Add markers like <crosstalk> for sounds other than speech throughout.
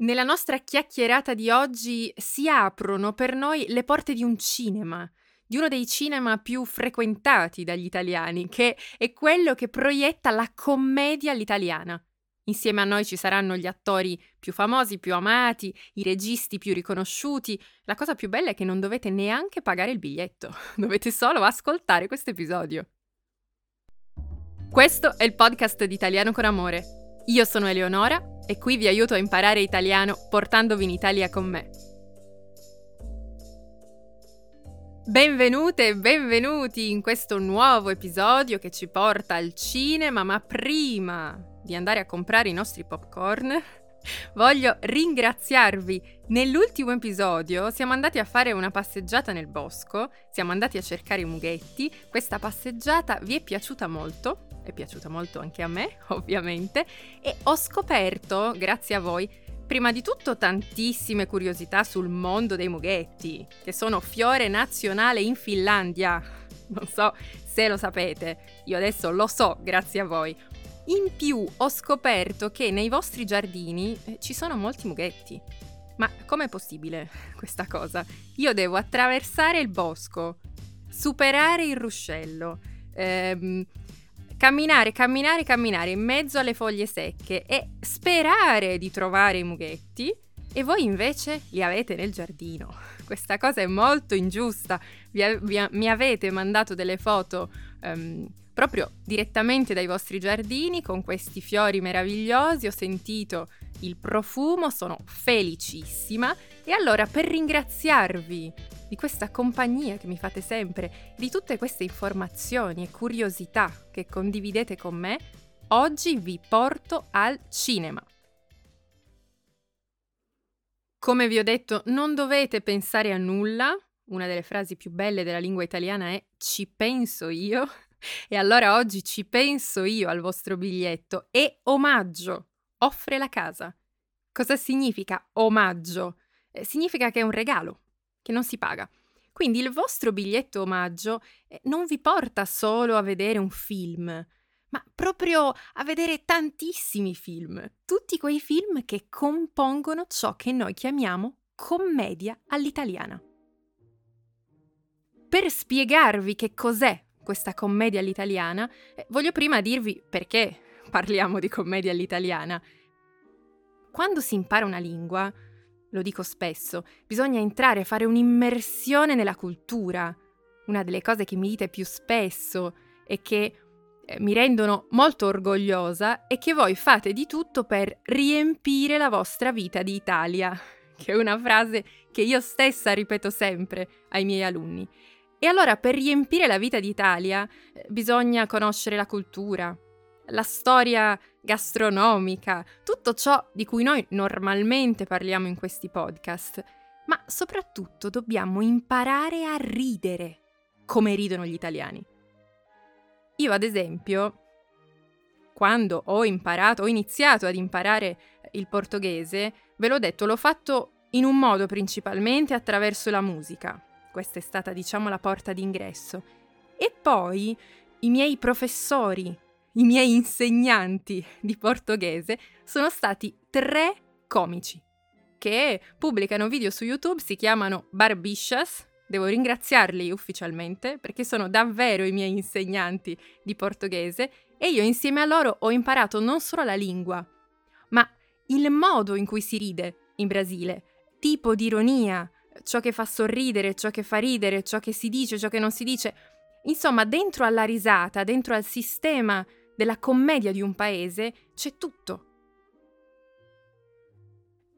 Nella nostra chiacchierata di oggi si aprono per noi le porte di un cinema, di uno dei cinema più frequentati dagli italiani, che è quello che proietta la commedia all'italiana. Insieme a noi ci saranno gli attori più famosi, più amati, i registi più riconosciuti. La cosa più bella è che non dovete neanche pagare il biglietto, <laughs> dovete solo ascoltare questo episodio. Questo è il podcast di Italiano con Amore. Io sono Eleonora e qui vi aiuto a imparare italiano portandovi in Italia con me. Benvenute e benvenuti in questo nuovo episodio che ci porta al cinema, ma prima di andare a comprare i nostri popcorn, voglio ringraziarvi. Nell'ultimo episodio siamo andati a fare una passeggiata nel bosco, siamo andati a cercare i mughetti, questa passeggiata vi è piaciuta molto è piaciuta molto anche a me, <laughs> ovviamente, e ho scoperto, grazie a voi, prima di tutto tantissime curiosità sul mondo dei mughetti, che sono fiore nazionale in Finlandia. Non so se lo sapete, io adesso lo so grazie a voi. In più ho scoperto che nei vostri giardini eh, ci sono molti mughetti. Ma com'è possibile <laughs> questa cosa? Io devo attraversare il bosco, superare il ruscello, ehm, camminare, camminare, camminare in mezzo alle foglie secche e sperare di trovare i mughetti e voi invece li avete nel giardino. <laughs> Questa cosa è molto ingiusta. Vi, vi, mi avete mandato delle foto um, proprio direttamente dai vostri giardini con questi fiori meravigliosi. Ho sentito il profumo, sono felicissima. E allora per ringraziarvi di questa compagnia che mi fate sempre, di tutte queste informazioni e curiosità che condividete con me, oggi vi porto al cinema. Come vi ho detto, non dovete pensare a nulla. Una delle frasi più belle della lingua italiana è ci penso io. E allora oggi ci penso io al vostro biglietto e omaggio offre la casa. Cosa significa omaggio? Eh, significa che è un regalo, che non si paga. Quindi il vostro biglietto omaggio eh, non vi porta solo a vedere un film, ma proprio a vedere tantissimi film, tutti quei film che compongono ciò che noi chiamiamo commedia all'italiana. Per spiegarvi che cos'è questa commedia all'italiana, eh, voglio prima dirvi perché parliamo di commedia all'italiana. Quando si impara una lingua, lo dico spesso, bisogna entrare, fare un'immersione nella cultura. Una delle cose che mi dite più spesso e che eh, mi rendono molto orgogliosa è che voi fate di tutto per riempire la vostra vita di Italia, <laughs> che è una frase che io stessa ripeto sempre ai miei alunni. E allora per riempire la vita d'Italia eh, bisogna conoscere la cultura, la storia gastronomica, tutto ciò di cui noi normalmente parliamo in questi podcast, ma soprattutto dobbiamo imparare a ridere come ridono gli italiani. Io ad esempio, quando ho imparato, ho iniziato ad imparare il portoghese, ve l'ho detto, l'ho fatto in un modo principalmente attraverso la musica. Questa è stata, diciamo, la porta d'ingresso. E poi i miei professori i miei insegnanti di portoghese sono stati tre comici che pubblicano video su YouTube, si chiamano Barbixas. Devo ringraziarli ufficialmente perché sono davvero i miei insegnanti di portoghese e io insieme a loro ho imparato non solo la lingua, ma il modo in cui si ride in Brasile, tipo di ironia, ciò che fa sorridere, ciò che fa ridere, ciò che si dice, ciò che non si dice. Insomma, dentro alla risata, dentro al sistema della commedia di un paese c'è tutto.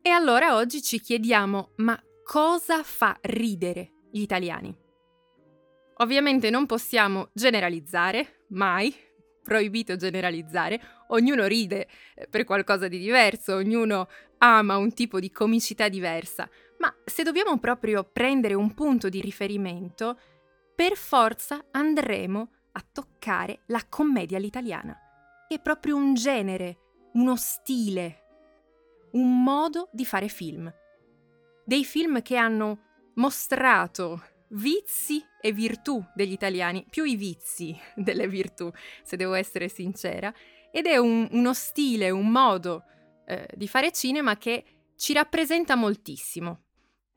E allora oggi ci chiediamo, ma cosa fa ridere gli italiani? Ovviamente non possiamo generalizzare, mai, proibito generalizzare, ognuno ride eh, per qualcosa di diverso, ognuno ama un tipo di comicità diversa, ma se dobbiamo proprio prendere un punto di riferimento, per forza andremo a toccare la commedia all'italiana. È proprio un genere, uno stile, un modo di fare film. Dei film che hanno mostrato vizi e virtù degli italiani, più i vizi <laughs> delle virtù, se devo essere sincera, ed è un, uno stile, un modo eh, di fare cinema che ci rappresenta moltissimo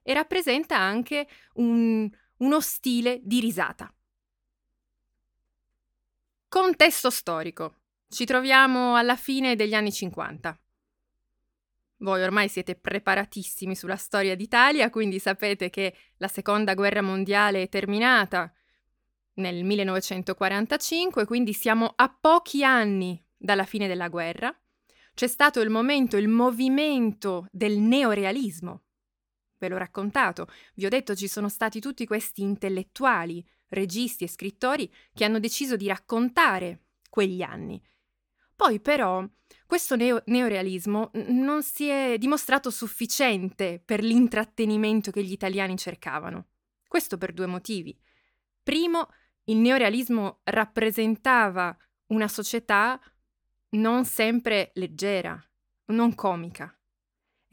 e rappresenta anche un, uno stile di risata. Contesto storico. Ci troviamo alla fine degli anni 50. Voi ormai siete preparatissimi sulla storia d'Italia, quindi sapete che la seconda guerra mondiale è terminata nel 1945, quindi siamo a pochi anni dalla fine della guerra. C'è stato il momento, il movimento del neorealismo. Ve l'ho raccontato, vi ho detto ci sono stati tutti questi intellettuali, registi e scrittori che hanno deciso di raccontare quegli anni. Poi però questo neo- neorealismo non si è dimostrato sufficiente per l'intrattenimento che gli italiani cercavano. Questo per due motivi. Primo, il neorealismo rappresentava una società non sempre leggera, non comica.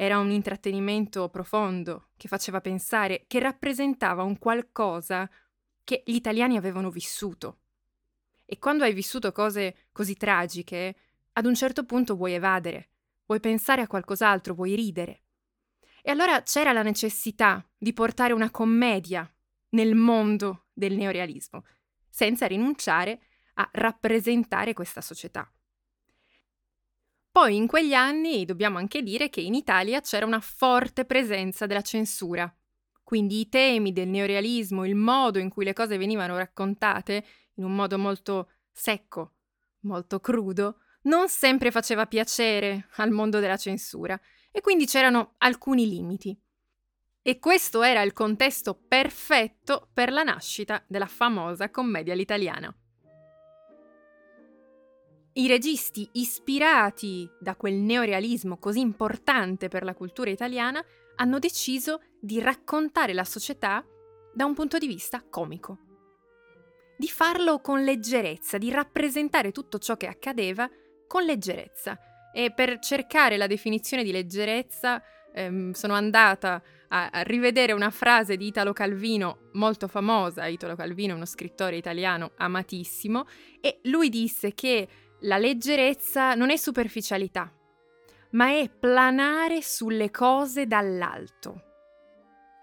Era un intrattenimento profondo che faceva pensare, che rappresentava un qualcosa che gli italiani avevano vissuto. E quando hai vissuto cose così tragiche, ad un certo punto vuoi evadere, vuoi pensare a qualcos'altro, vuoi ridere. E allora c'era la necessità di portare una commedia nel mondo del neorealismo, senza rinunciare a rappresentare questa società. Poi in quegli anni dobbiamo anche dire che in Italia c'era una forte presenza della censura, quindi i temi del neorealismo, il modo in cui le cose venivano raccontate, in un modo molto secco, molto crudo, non sempre faceva piacere al mondo della censura e quindi c'erano alcuni limiti. E questo era il contesto perfetto per la nascita della famosa commedia all'italiana. I registi ispirati da quel neorealismo così importante per la cultura italiana hanno deciso di raccontare la società da un punto di vista comico. Di farlo con leggerezza, di rappresentare tutto ciò che accadeva con leggerezza. E per cercare la definizione di leggerezza ehm, sono andata a, rivedere una frase di Italo Calvino molto famosa. Italo Calvino è uno scrittore italiano amatissimo e lui disse che la leggerezza non è superficialità, ma è planare sulle cose dall'alto.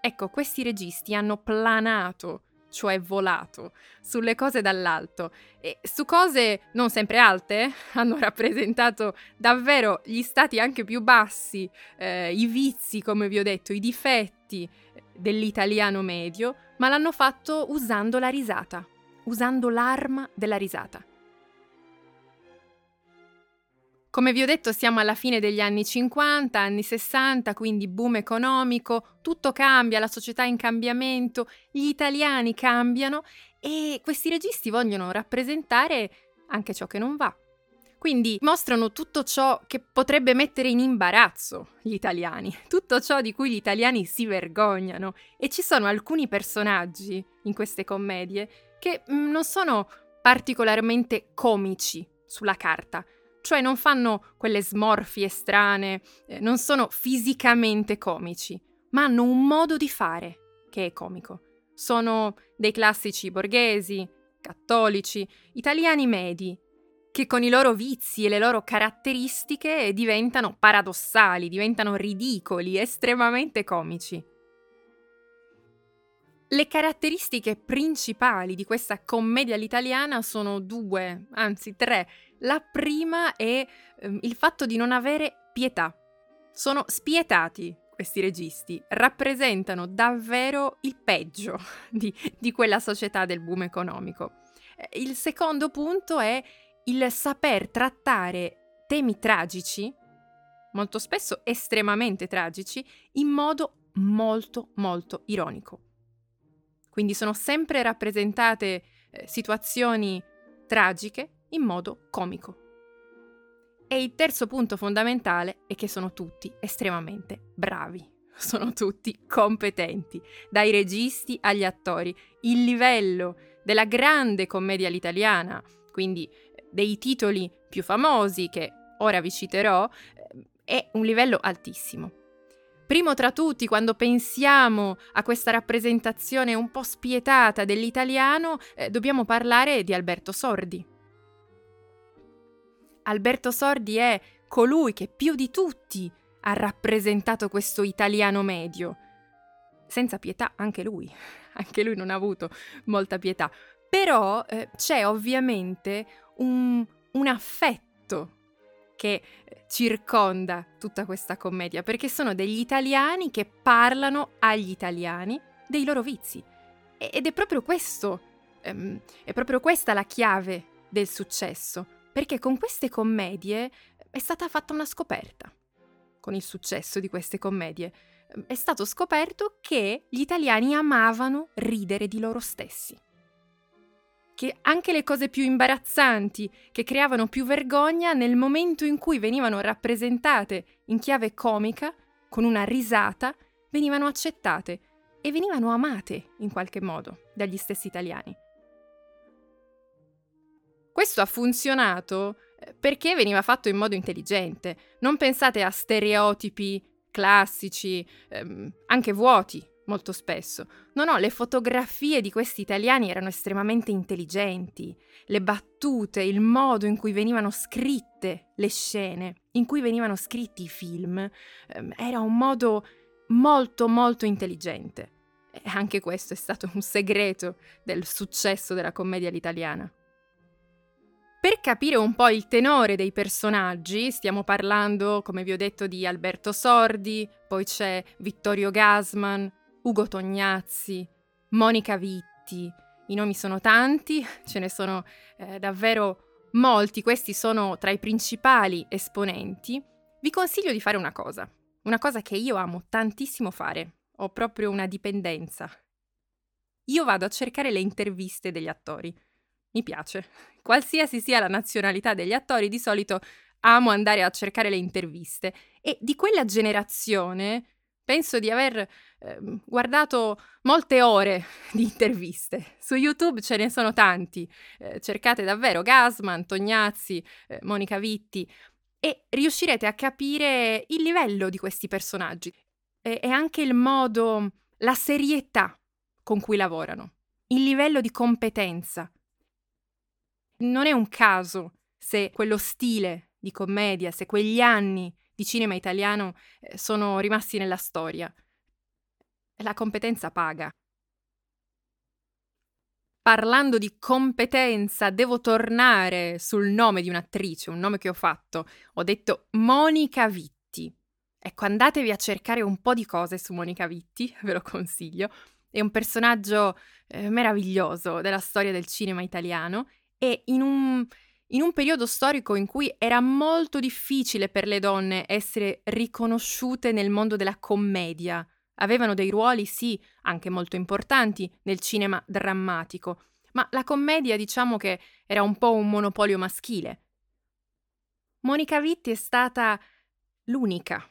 Ecco, questi registi hanno planato cioè volato, sulle cose dall'alto e su cose non sempre alte, <laughs> hanno rappresentato davvero gli stati anche più bassi, eh, i vizi, come vi ho detto, i difetti dell'italiano medio, ma l'hanno fatto usando la risata, usando l'arma della risata. Come vi ho detto siamo alla fine degli anni 50, anni 60, quindi boom economico, tutto cambia, la società è in cambiamento, gli italiani cambiano e questi registi vogliono rappresentare anche ciò che non va. Quindi mostrano tutto ciò che potrebbe mettere in imbarazzo gli italiani, <laughs> tutto ciò di cui gli italiani si vergognano e ci sono alcuni personaggi in queste commedie che mm, non sono particolarmente comici sulla carta, cioè non fanno quelle smorfie strane, eh, non sono fisicamente comici, ma hanno un modo di fare che è comico. Sono dei classici borghesi, cattolici, italiani medi, che con i loro vizi e le loro caratteristiche diventano paradossali, diventano ridicoli, estremamente comici. Le caratteristiche principali di questa commedia all'italiana sono due, anzi tre. La prima è ehm, il fatto di non avere pietà. Sono spietati questi registi, rappresentano davvero il peggio <laughs> di, di quella società del boom economico. Eh, il secondo punto è il saper trattare temi tragici, molto spesso estremamente tragici, in modo molto molto ironico. Quindi sono sempre rappresentate eh, situazioni tragiche in modo comico. E il terzo punto fondamentale è che sono tutti estremamente bravi, <laughs> sono tutti competenti, dai registi agli attori. Il livello della grande commedia all'italiana, quindi eh, dei titoli più famosi che ora vi citerò, eh, è un livello altissimo. Primo tra tutti, quando pensiamo a questa rappresentazione un po' spietata dell'italiano, eh, dobbiamo parlare di Alberto Sordi. Alberto Sordi è colui che più di tutti ha rappresentato questo italiano medio. Senza pietà, anche lui, <laughs> anche lui non ha avuto molta pietà. Però eh, c'è ovviamente un, un affetto che eh, circonda tutta questa commedia, perché sono degli italiani che parlano agli italiani dei loro vizi. Ed è proprio questo, ehm, è proprio questa la chiave del successo, perché con queste commedie è stata fatta una scoperta. Con il successo di queste commedie ehm, è stato scoperto che gli italiani amavano ridere di loro stessi che anche le cose più imbarazzanti, che creavano più vergogna, nel momento in cui venivano rappresentate in chiave comica, con una risata, venivano accettate e venivano amate in qualche modo dagli stessi italiani. Questo ha funzionato eh, perché veniva fatto in modo intelligente. Non pensate a stereotipi classici, ehm, anche vuoti, molto spesso. No, no, le fotografie di questi italiani erano estremamente intelligenti, le battute, il modo in cui venivano scritte le scene, in cui venivano scritti i film, ehm, era un modo molto molto intelligente. E anche questo è stato un segreto del successo della commedia all'italiana. Per capire un po' il tenore dei personaggi, stiamo parlando, come vi ho detto, di Alberto Sordi, poi c'è Vittorio Gasman, Ugo Tognazzi, Monica Vitti. I nomi sono tanti, <laughs> ce ne sono eh, davvero molti, questi sono tra i principali esponenti. Vi consiglio di fare una cosa, una cosa che io amo tantissimo fare, ho proprio una dipendenza. Io vado a cercare le interviste degli attori. Mi piace. Qualsiasi sia la nazionalità degli attori, di solito amo andare a cercare le interviste e di quella generazione penso di aver eh, guardato molte ore <laughs> di interviste. Su YouTube ce ne sono tanti. Eh, cercate davvero Gasman, Tognazzi, eh, Monica Vitti e riuscirete a capire il livello di questi personaggi e, e anche il modo, la serietà con cui lavorano, il livello di competenza. Non è un caso se quello stile di commedia, se quegli anni di cinema italiano eh, sono rimasti nella storia. La competenza paga. Parlando di competenza, devo tornare sul nome di un'attrice, un nome che ho fatto. Ho detto Monica Vitti. Ecco, andatevi a cercare un po' di cose su Monica Vitti, <laughs> ve lo consiglio. È un personaggio eh, meraviglioso della storia del cinema italiano e in un in un periodo storico in cui era molto difficile per le donne essere riconosciute nel mondo della commedia. Avevano dei ruoli, sì, anche molto importanti nel cinema drammatico, ma la commedia diciamo che era un po' un monopolio maschile. Monica Vitti è stata l'unica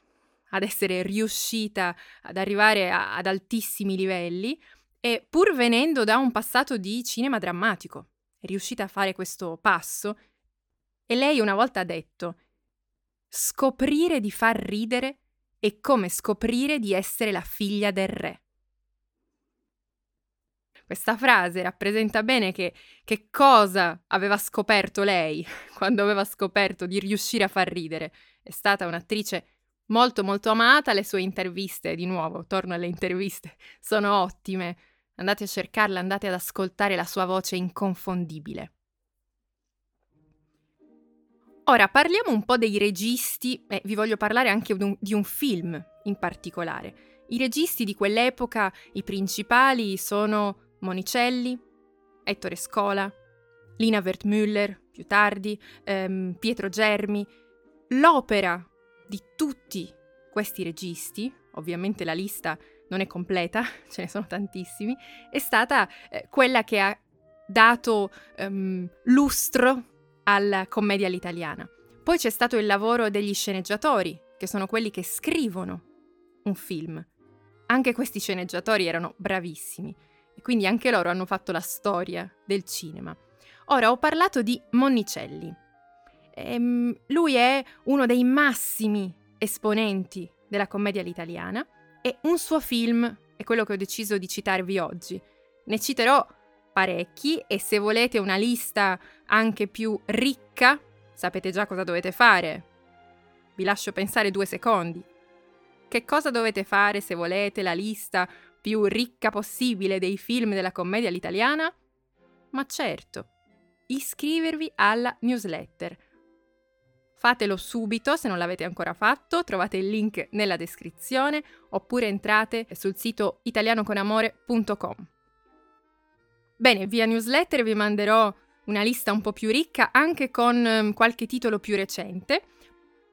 ad essere riuscita ad arrivare a, ad altissimi livelli e pur venendo da un passato di cinema drammatico riuscita a fare questo passo e lei una volta ha detto scoprire di far ridere è come scoprire di essere la figlia del re. Questa frase rappresenta bene che, che cosa aveva scoperto lei <laughs> quando aveva scoperto di riuscire a far ridere. È stata un'attrice molto molto amata, le sue interviste, di nuovo, torno alle interviste, sono ottime. Andate a cercarla, andate ad ascoltare la sua voce inconfondibile. Ora parliamo un po' dei registi e vi voglio parlare anche di un, di un film in particolare. I registi di quell'epoca, i principali, sono Monicelli, Ettore Scola, Lina Wertmüller, più tardi, ehm, Pietro Germi. L'opera di tutti questi registi, ovviamente la lista non è completa, <laughs> ce ne sono tantissimi, è stata eh, quella che ha dato ehm, lustro alla commedia all'italiana. Poi c'è stato il lavoro degli sceneggiatori, che sono quelli che scrivono un film. Anche questi sceneggiatori erano bravissimi e quindi anche loro hanno fatto la storia del cinema. Ora ho parlato di Monnicelli. Ehm, lui è uno dei massimi esponenti della commedia all'italiana e un suo film è quello che ho deciso di citarvi oggi. Ne citerò parecchi e se volete una lista anche più ricca, sapete già cosa dovete fare. Vi lascio pensare due secondi. Che cosa dovete fare se volete la lista più ricca possibile dei film della commedia all'italiana? Ma certo, iscrivervi alla newsletter. Fatelo subito se non l'avete ancora fatto, trovate il link nella descrizione oppure entrate sul sito italianoconamore.com. Bene, via newsletter vi manderò una lista un po' più ricca anche con um, qualche titolo più recente,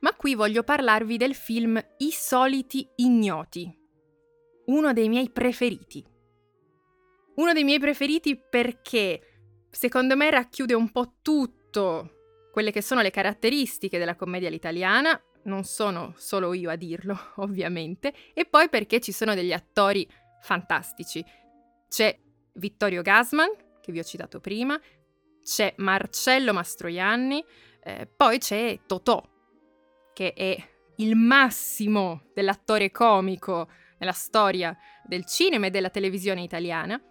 ma qui voglio parlarvi del film I soliti ignoti, uno dei miei preferiti. Uno dei miei preferiti perché secondo me racchiude un po' tutto quelle che sono le caratteristiche della commedia all'italiana, non sono solo io a dirlo, <laughs> ovviamente, e poi perché ci sono degli attori fantastici. C'è Vittorio Gasman, che vi ho citato prima, c'è Marcello Mastroianni, eh, poi c'è Totò, che è il massimo dell'attore comico nella storia del cinema e della televisione italiana.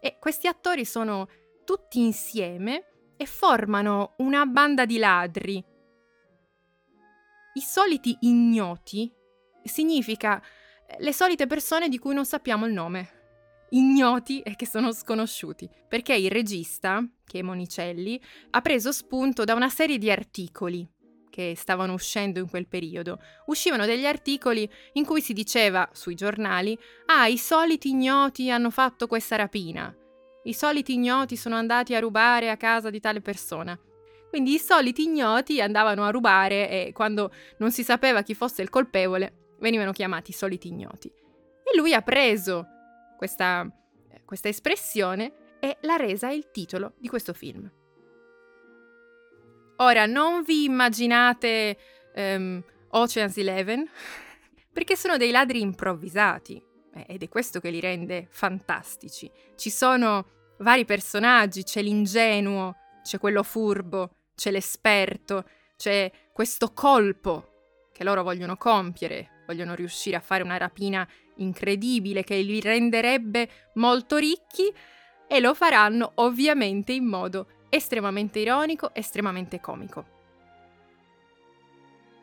E questi attori sono tutti insieme e formano una banda di ladri. I soliti ignoti significa eh, le solite persone di cui non sappiamo il nome. Ignoti e che sono sconosciuti, perché il regista, che è Monicelli, ha preso spunto da una serie di articoli che stavano uscendo in quel periodo. Uscivano degli articoli in cui si diceva sui giornali: Ah, i soliti ignoti hanno fatto questa rapina. I soliti ignoti sono andati a rubare a casa di tale persona. Quindi i soliti ignoti andavano a rubare e quando non si sapeva chi fosse il colpevole venivano chiamati soliti ignoti. E lui ha preso questa, questa espressione e l'ha resa il titolo di questo film. Ora, non vi immaginate um, Ocean's Eleven, <laughs> perché sono dei ladri improvvisati. Eh, ed è questo che li rende fantastici. Ci sono vari personaggi, c'è l'ingenuo, c'è quello furbo, c'è l'esperto, c'è questo colpo che loro vogliono compiere, vogliono riuscire a fare una rapina incredibile che li renderebbe molto ricchi e lo faranno ovviamente in modo estremamente ironico, estremamente comico.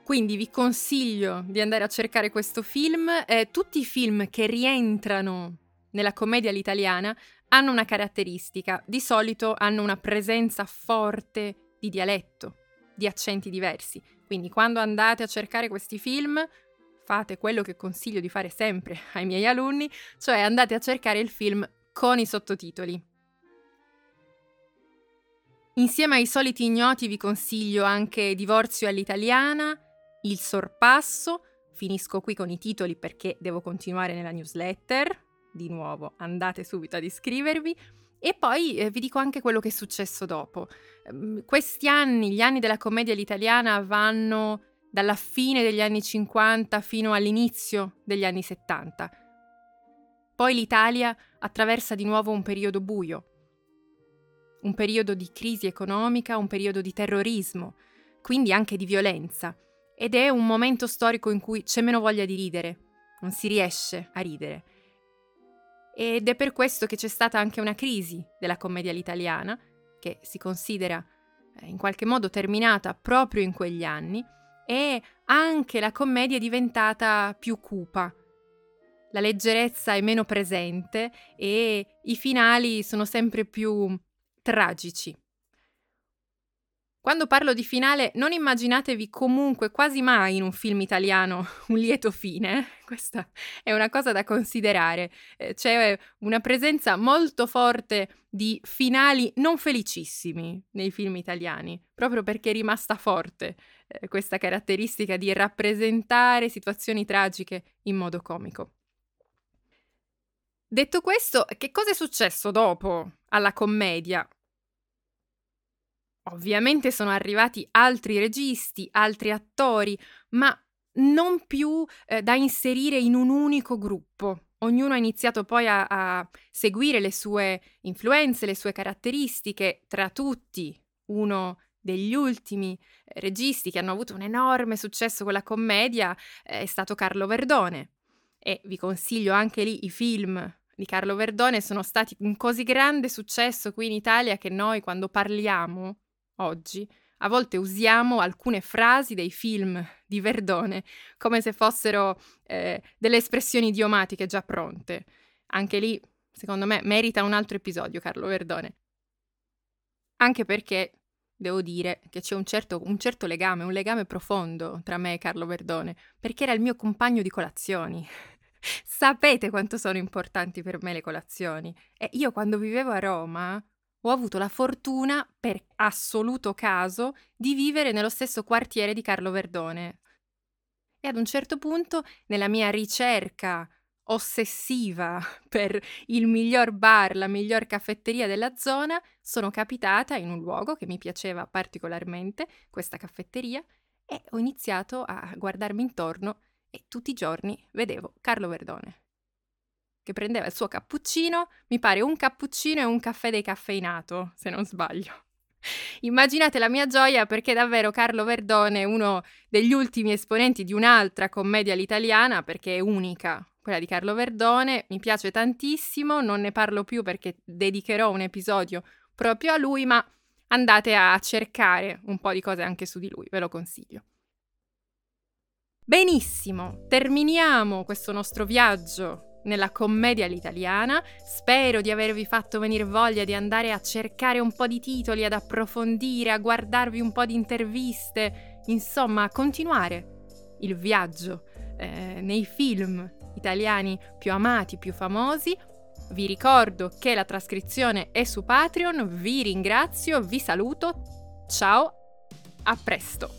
Quindi vi consiglio di andare a cercare questo film. Eh, tutti i film che rientrano nella commedia all'italiana hanno una caratteristica, di solito hanno una presenza forte di dialetto, di accenti diversi. Quindi quando andate a cercare questi film, fate quello che consiglio di fare sempre ai miei alunni, cioè andate a cercare il film con i sottotitoli. Insieme ai soliti ignoti vi consiglio anche Divorzio all'italiana, il sorpasso, finisco qui con i titoli perché devo continuare nella newsletter, di nuovo andate subito ad iscrivervi. E poi eh, vi dico anche quello che è successo dopo. Um, questi anni, gli anni della commedia all'italiana, vanno dalla fine degli anni 50 fino all'inizio degli anni 70. Poi l'Italia attraversa di nuovo un periodo buio, un periodo di crisi economica, un periodo di terrorismo, quindi anche di violenza. Ed è un momento storico in cui c'è meno voglia di ridere, non si riesce a ridere. Ed è per questo che c'è stata anche una crisi della commedia all'italiana, che si considera eh, in qualche modo terminata proprio in quegli anni, e anche la commedia è diventata più cupa. La leggerezza è meno presente e i finali sono sempre più tragici. Quando parlo di finale, non immaginatevi comunque quasi mai in un film italiano <laughs> un lieto fine. Questa è una cosa da considerare. Eh, c'è una presenza molto forte di finali non felicissimi nei film italiani, proprio perché è rimasta forte eh, questa caratteristica di rappresentare situazioni tragiche in modo comico. Detto questo, che cosa è successo dopo alla commedia? Ovviamente sono arrivati altri registi, altri attori, ma non più eh, da inserire in un unico gruppo. Ognuno ha iniziato poi a, a, seguire le sue influenze, le sue caratteristiche, tra tutti uno degli ultimi eh, registi che hanno avuto un enorme successo con la commedia eh, è stato Carlo Verdone. E vi consiglio anche lì i film di Carlo Verdone, sono stati un così grande successo qui in Italia che noi quando parliamo oggi a volte usiamo alcune frasi dei film di Verdone come se fossero eh, delle espressioni idiomatiche già pronte. Anche lì, secondo me, merita un altro episodio Carlo Verdone. Anche perché devo dire che c'è un certo, un certo legame, un legame profondo tra me e Carlo Verdone, perché era il mio compagno di colazioni. <laughs> Sapete quanto sono importanti per me le colazioni. E io quando vivevo a Roma ho avuto la fortuna, per assoluto caso, di vivere nello stesso quartiere di Carlo Verdone. E ad un certo punto, nella mia ricerca ossessiva <laughs> per il miglior bar, la miglior caffetteria della zona, sono capitata in un luogo che mi piaceva particolarmente, questa caffetteria, e ho iniziato a guardarmi intorno e tutti i giorni vedevo Carlo Verdone che prendeva il suo cappuccino, mi pare un cappuccino e un caffè decaffeinato, se non sbaglio. <laughs> Immaginate la mia gioia perché davvero Carlo Verdone è uno degli ultimi esponenti di un'altra commedia all'italiana perché è unica, quella di Carlo Verdone, mi piace tantissimo, non ne parlo più perché dedicherò un episodio proprio a lui, ma andate a cercare un po' di cose anche su di lui, ve lo consiglio. Benissimo, terminiamo questo nostro viaggio nella commedia all'italiana. Spero di avervi fatto venire voglia di andare a cercare un po' di titoli, ad approfondire, a guardarvi un po' di interviste, insomma, a continuare il viaggio eh, nei film italiani più amati, più famosi. Vi ricordo che la trascrizione è su Patreon, vi ringrazio, vi saluto, ciao, a presto!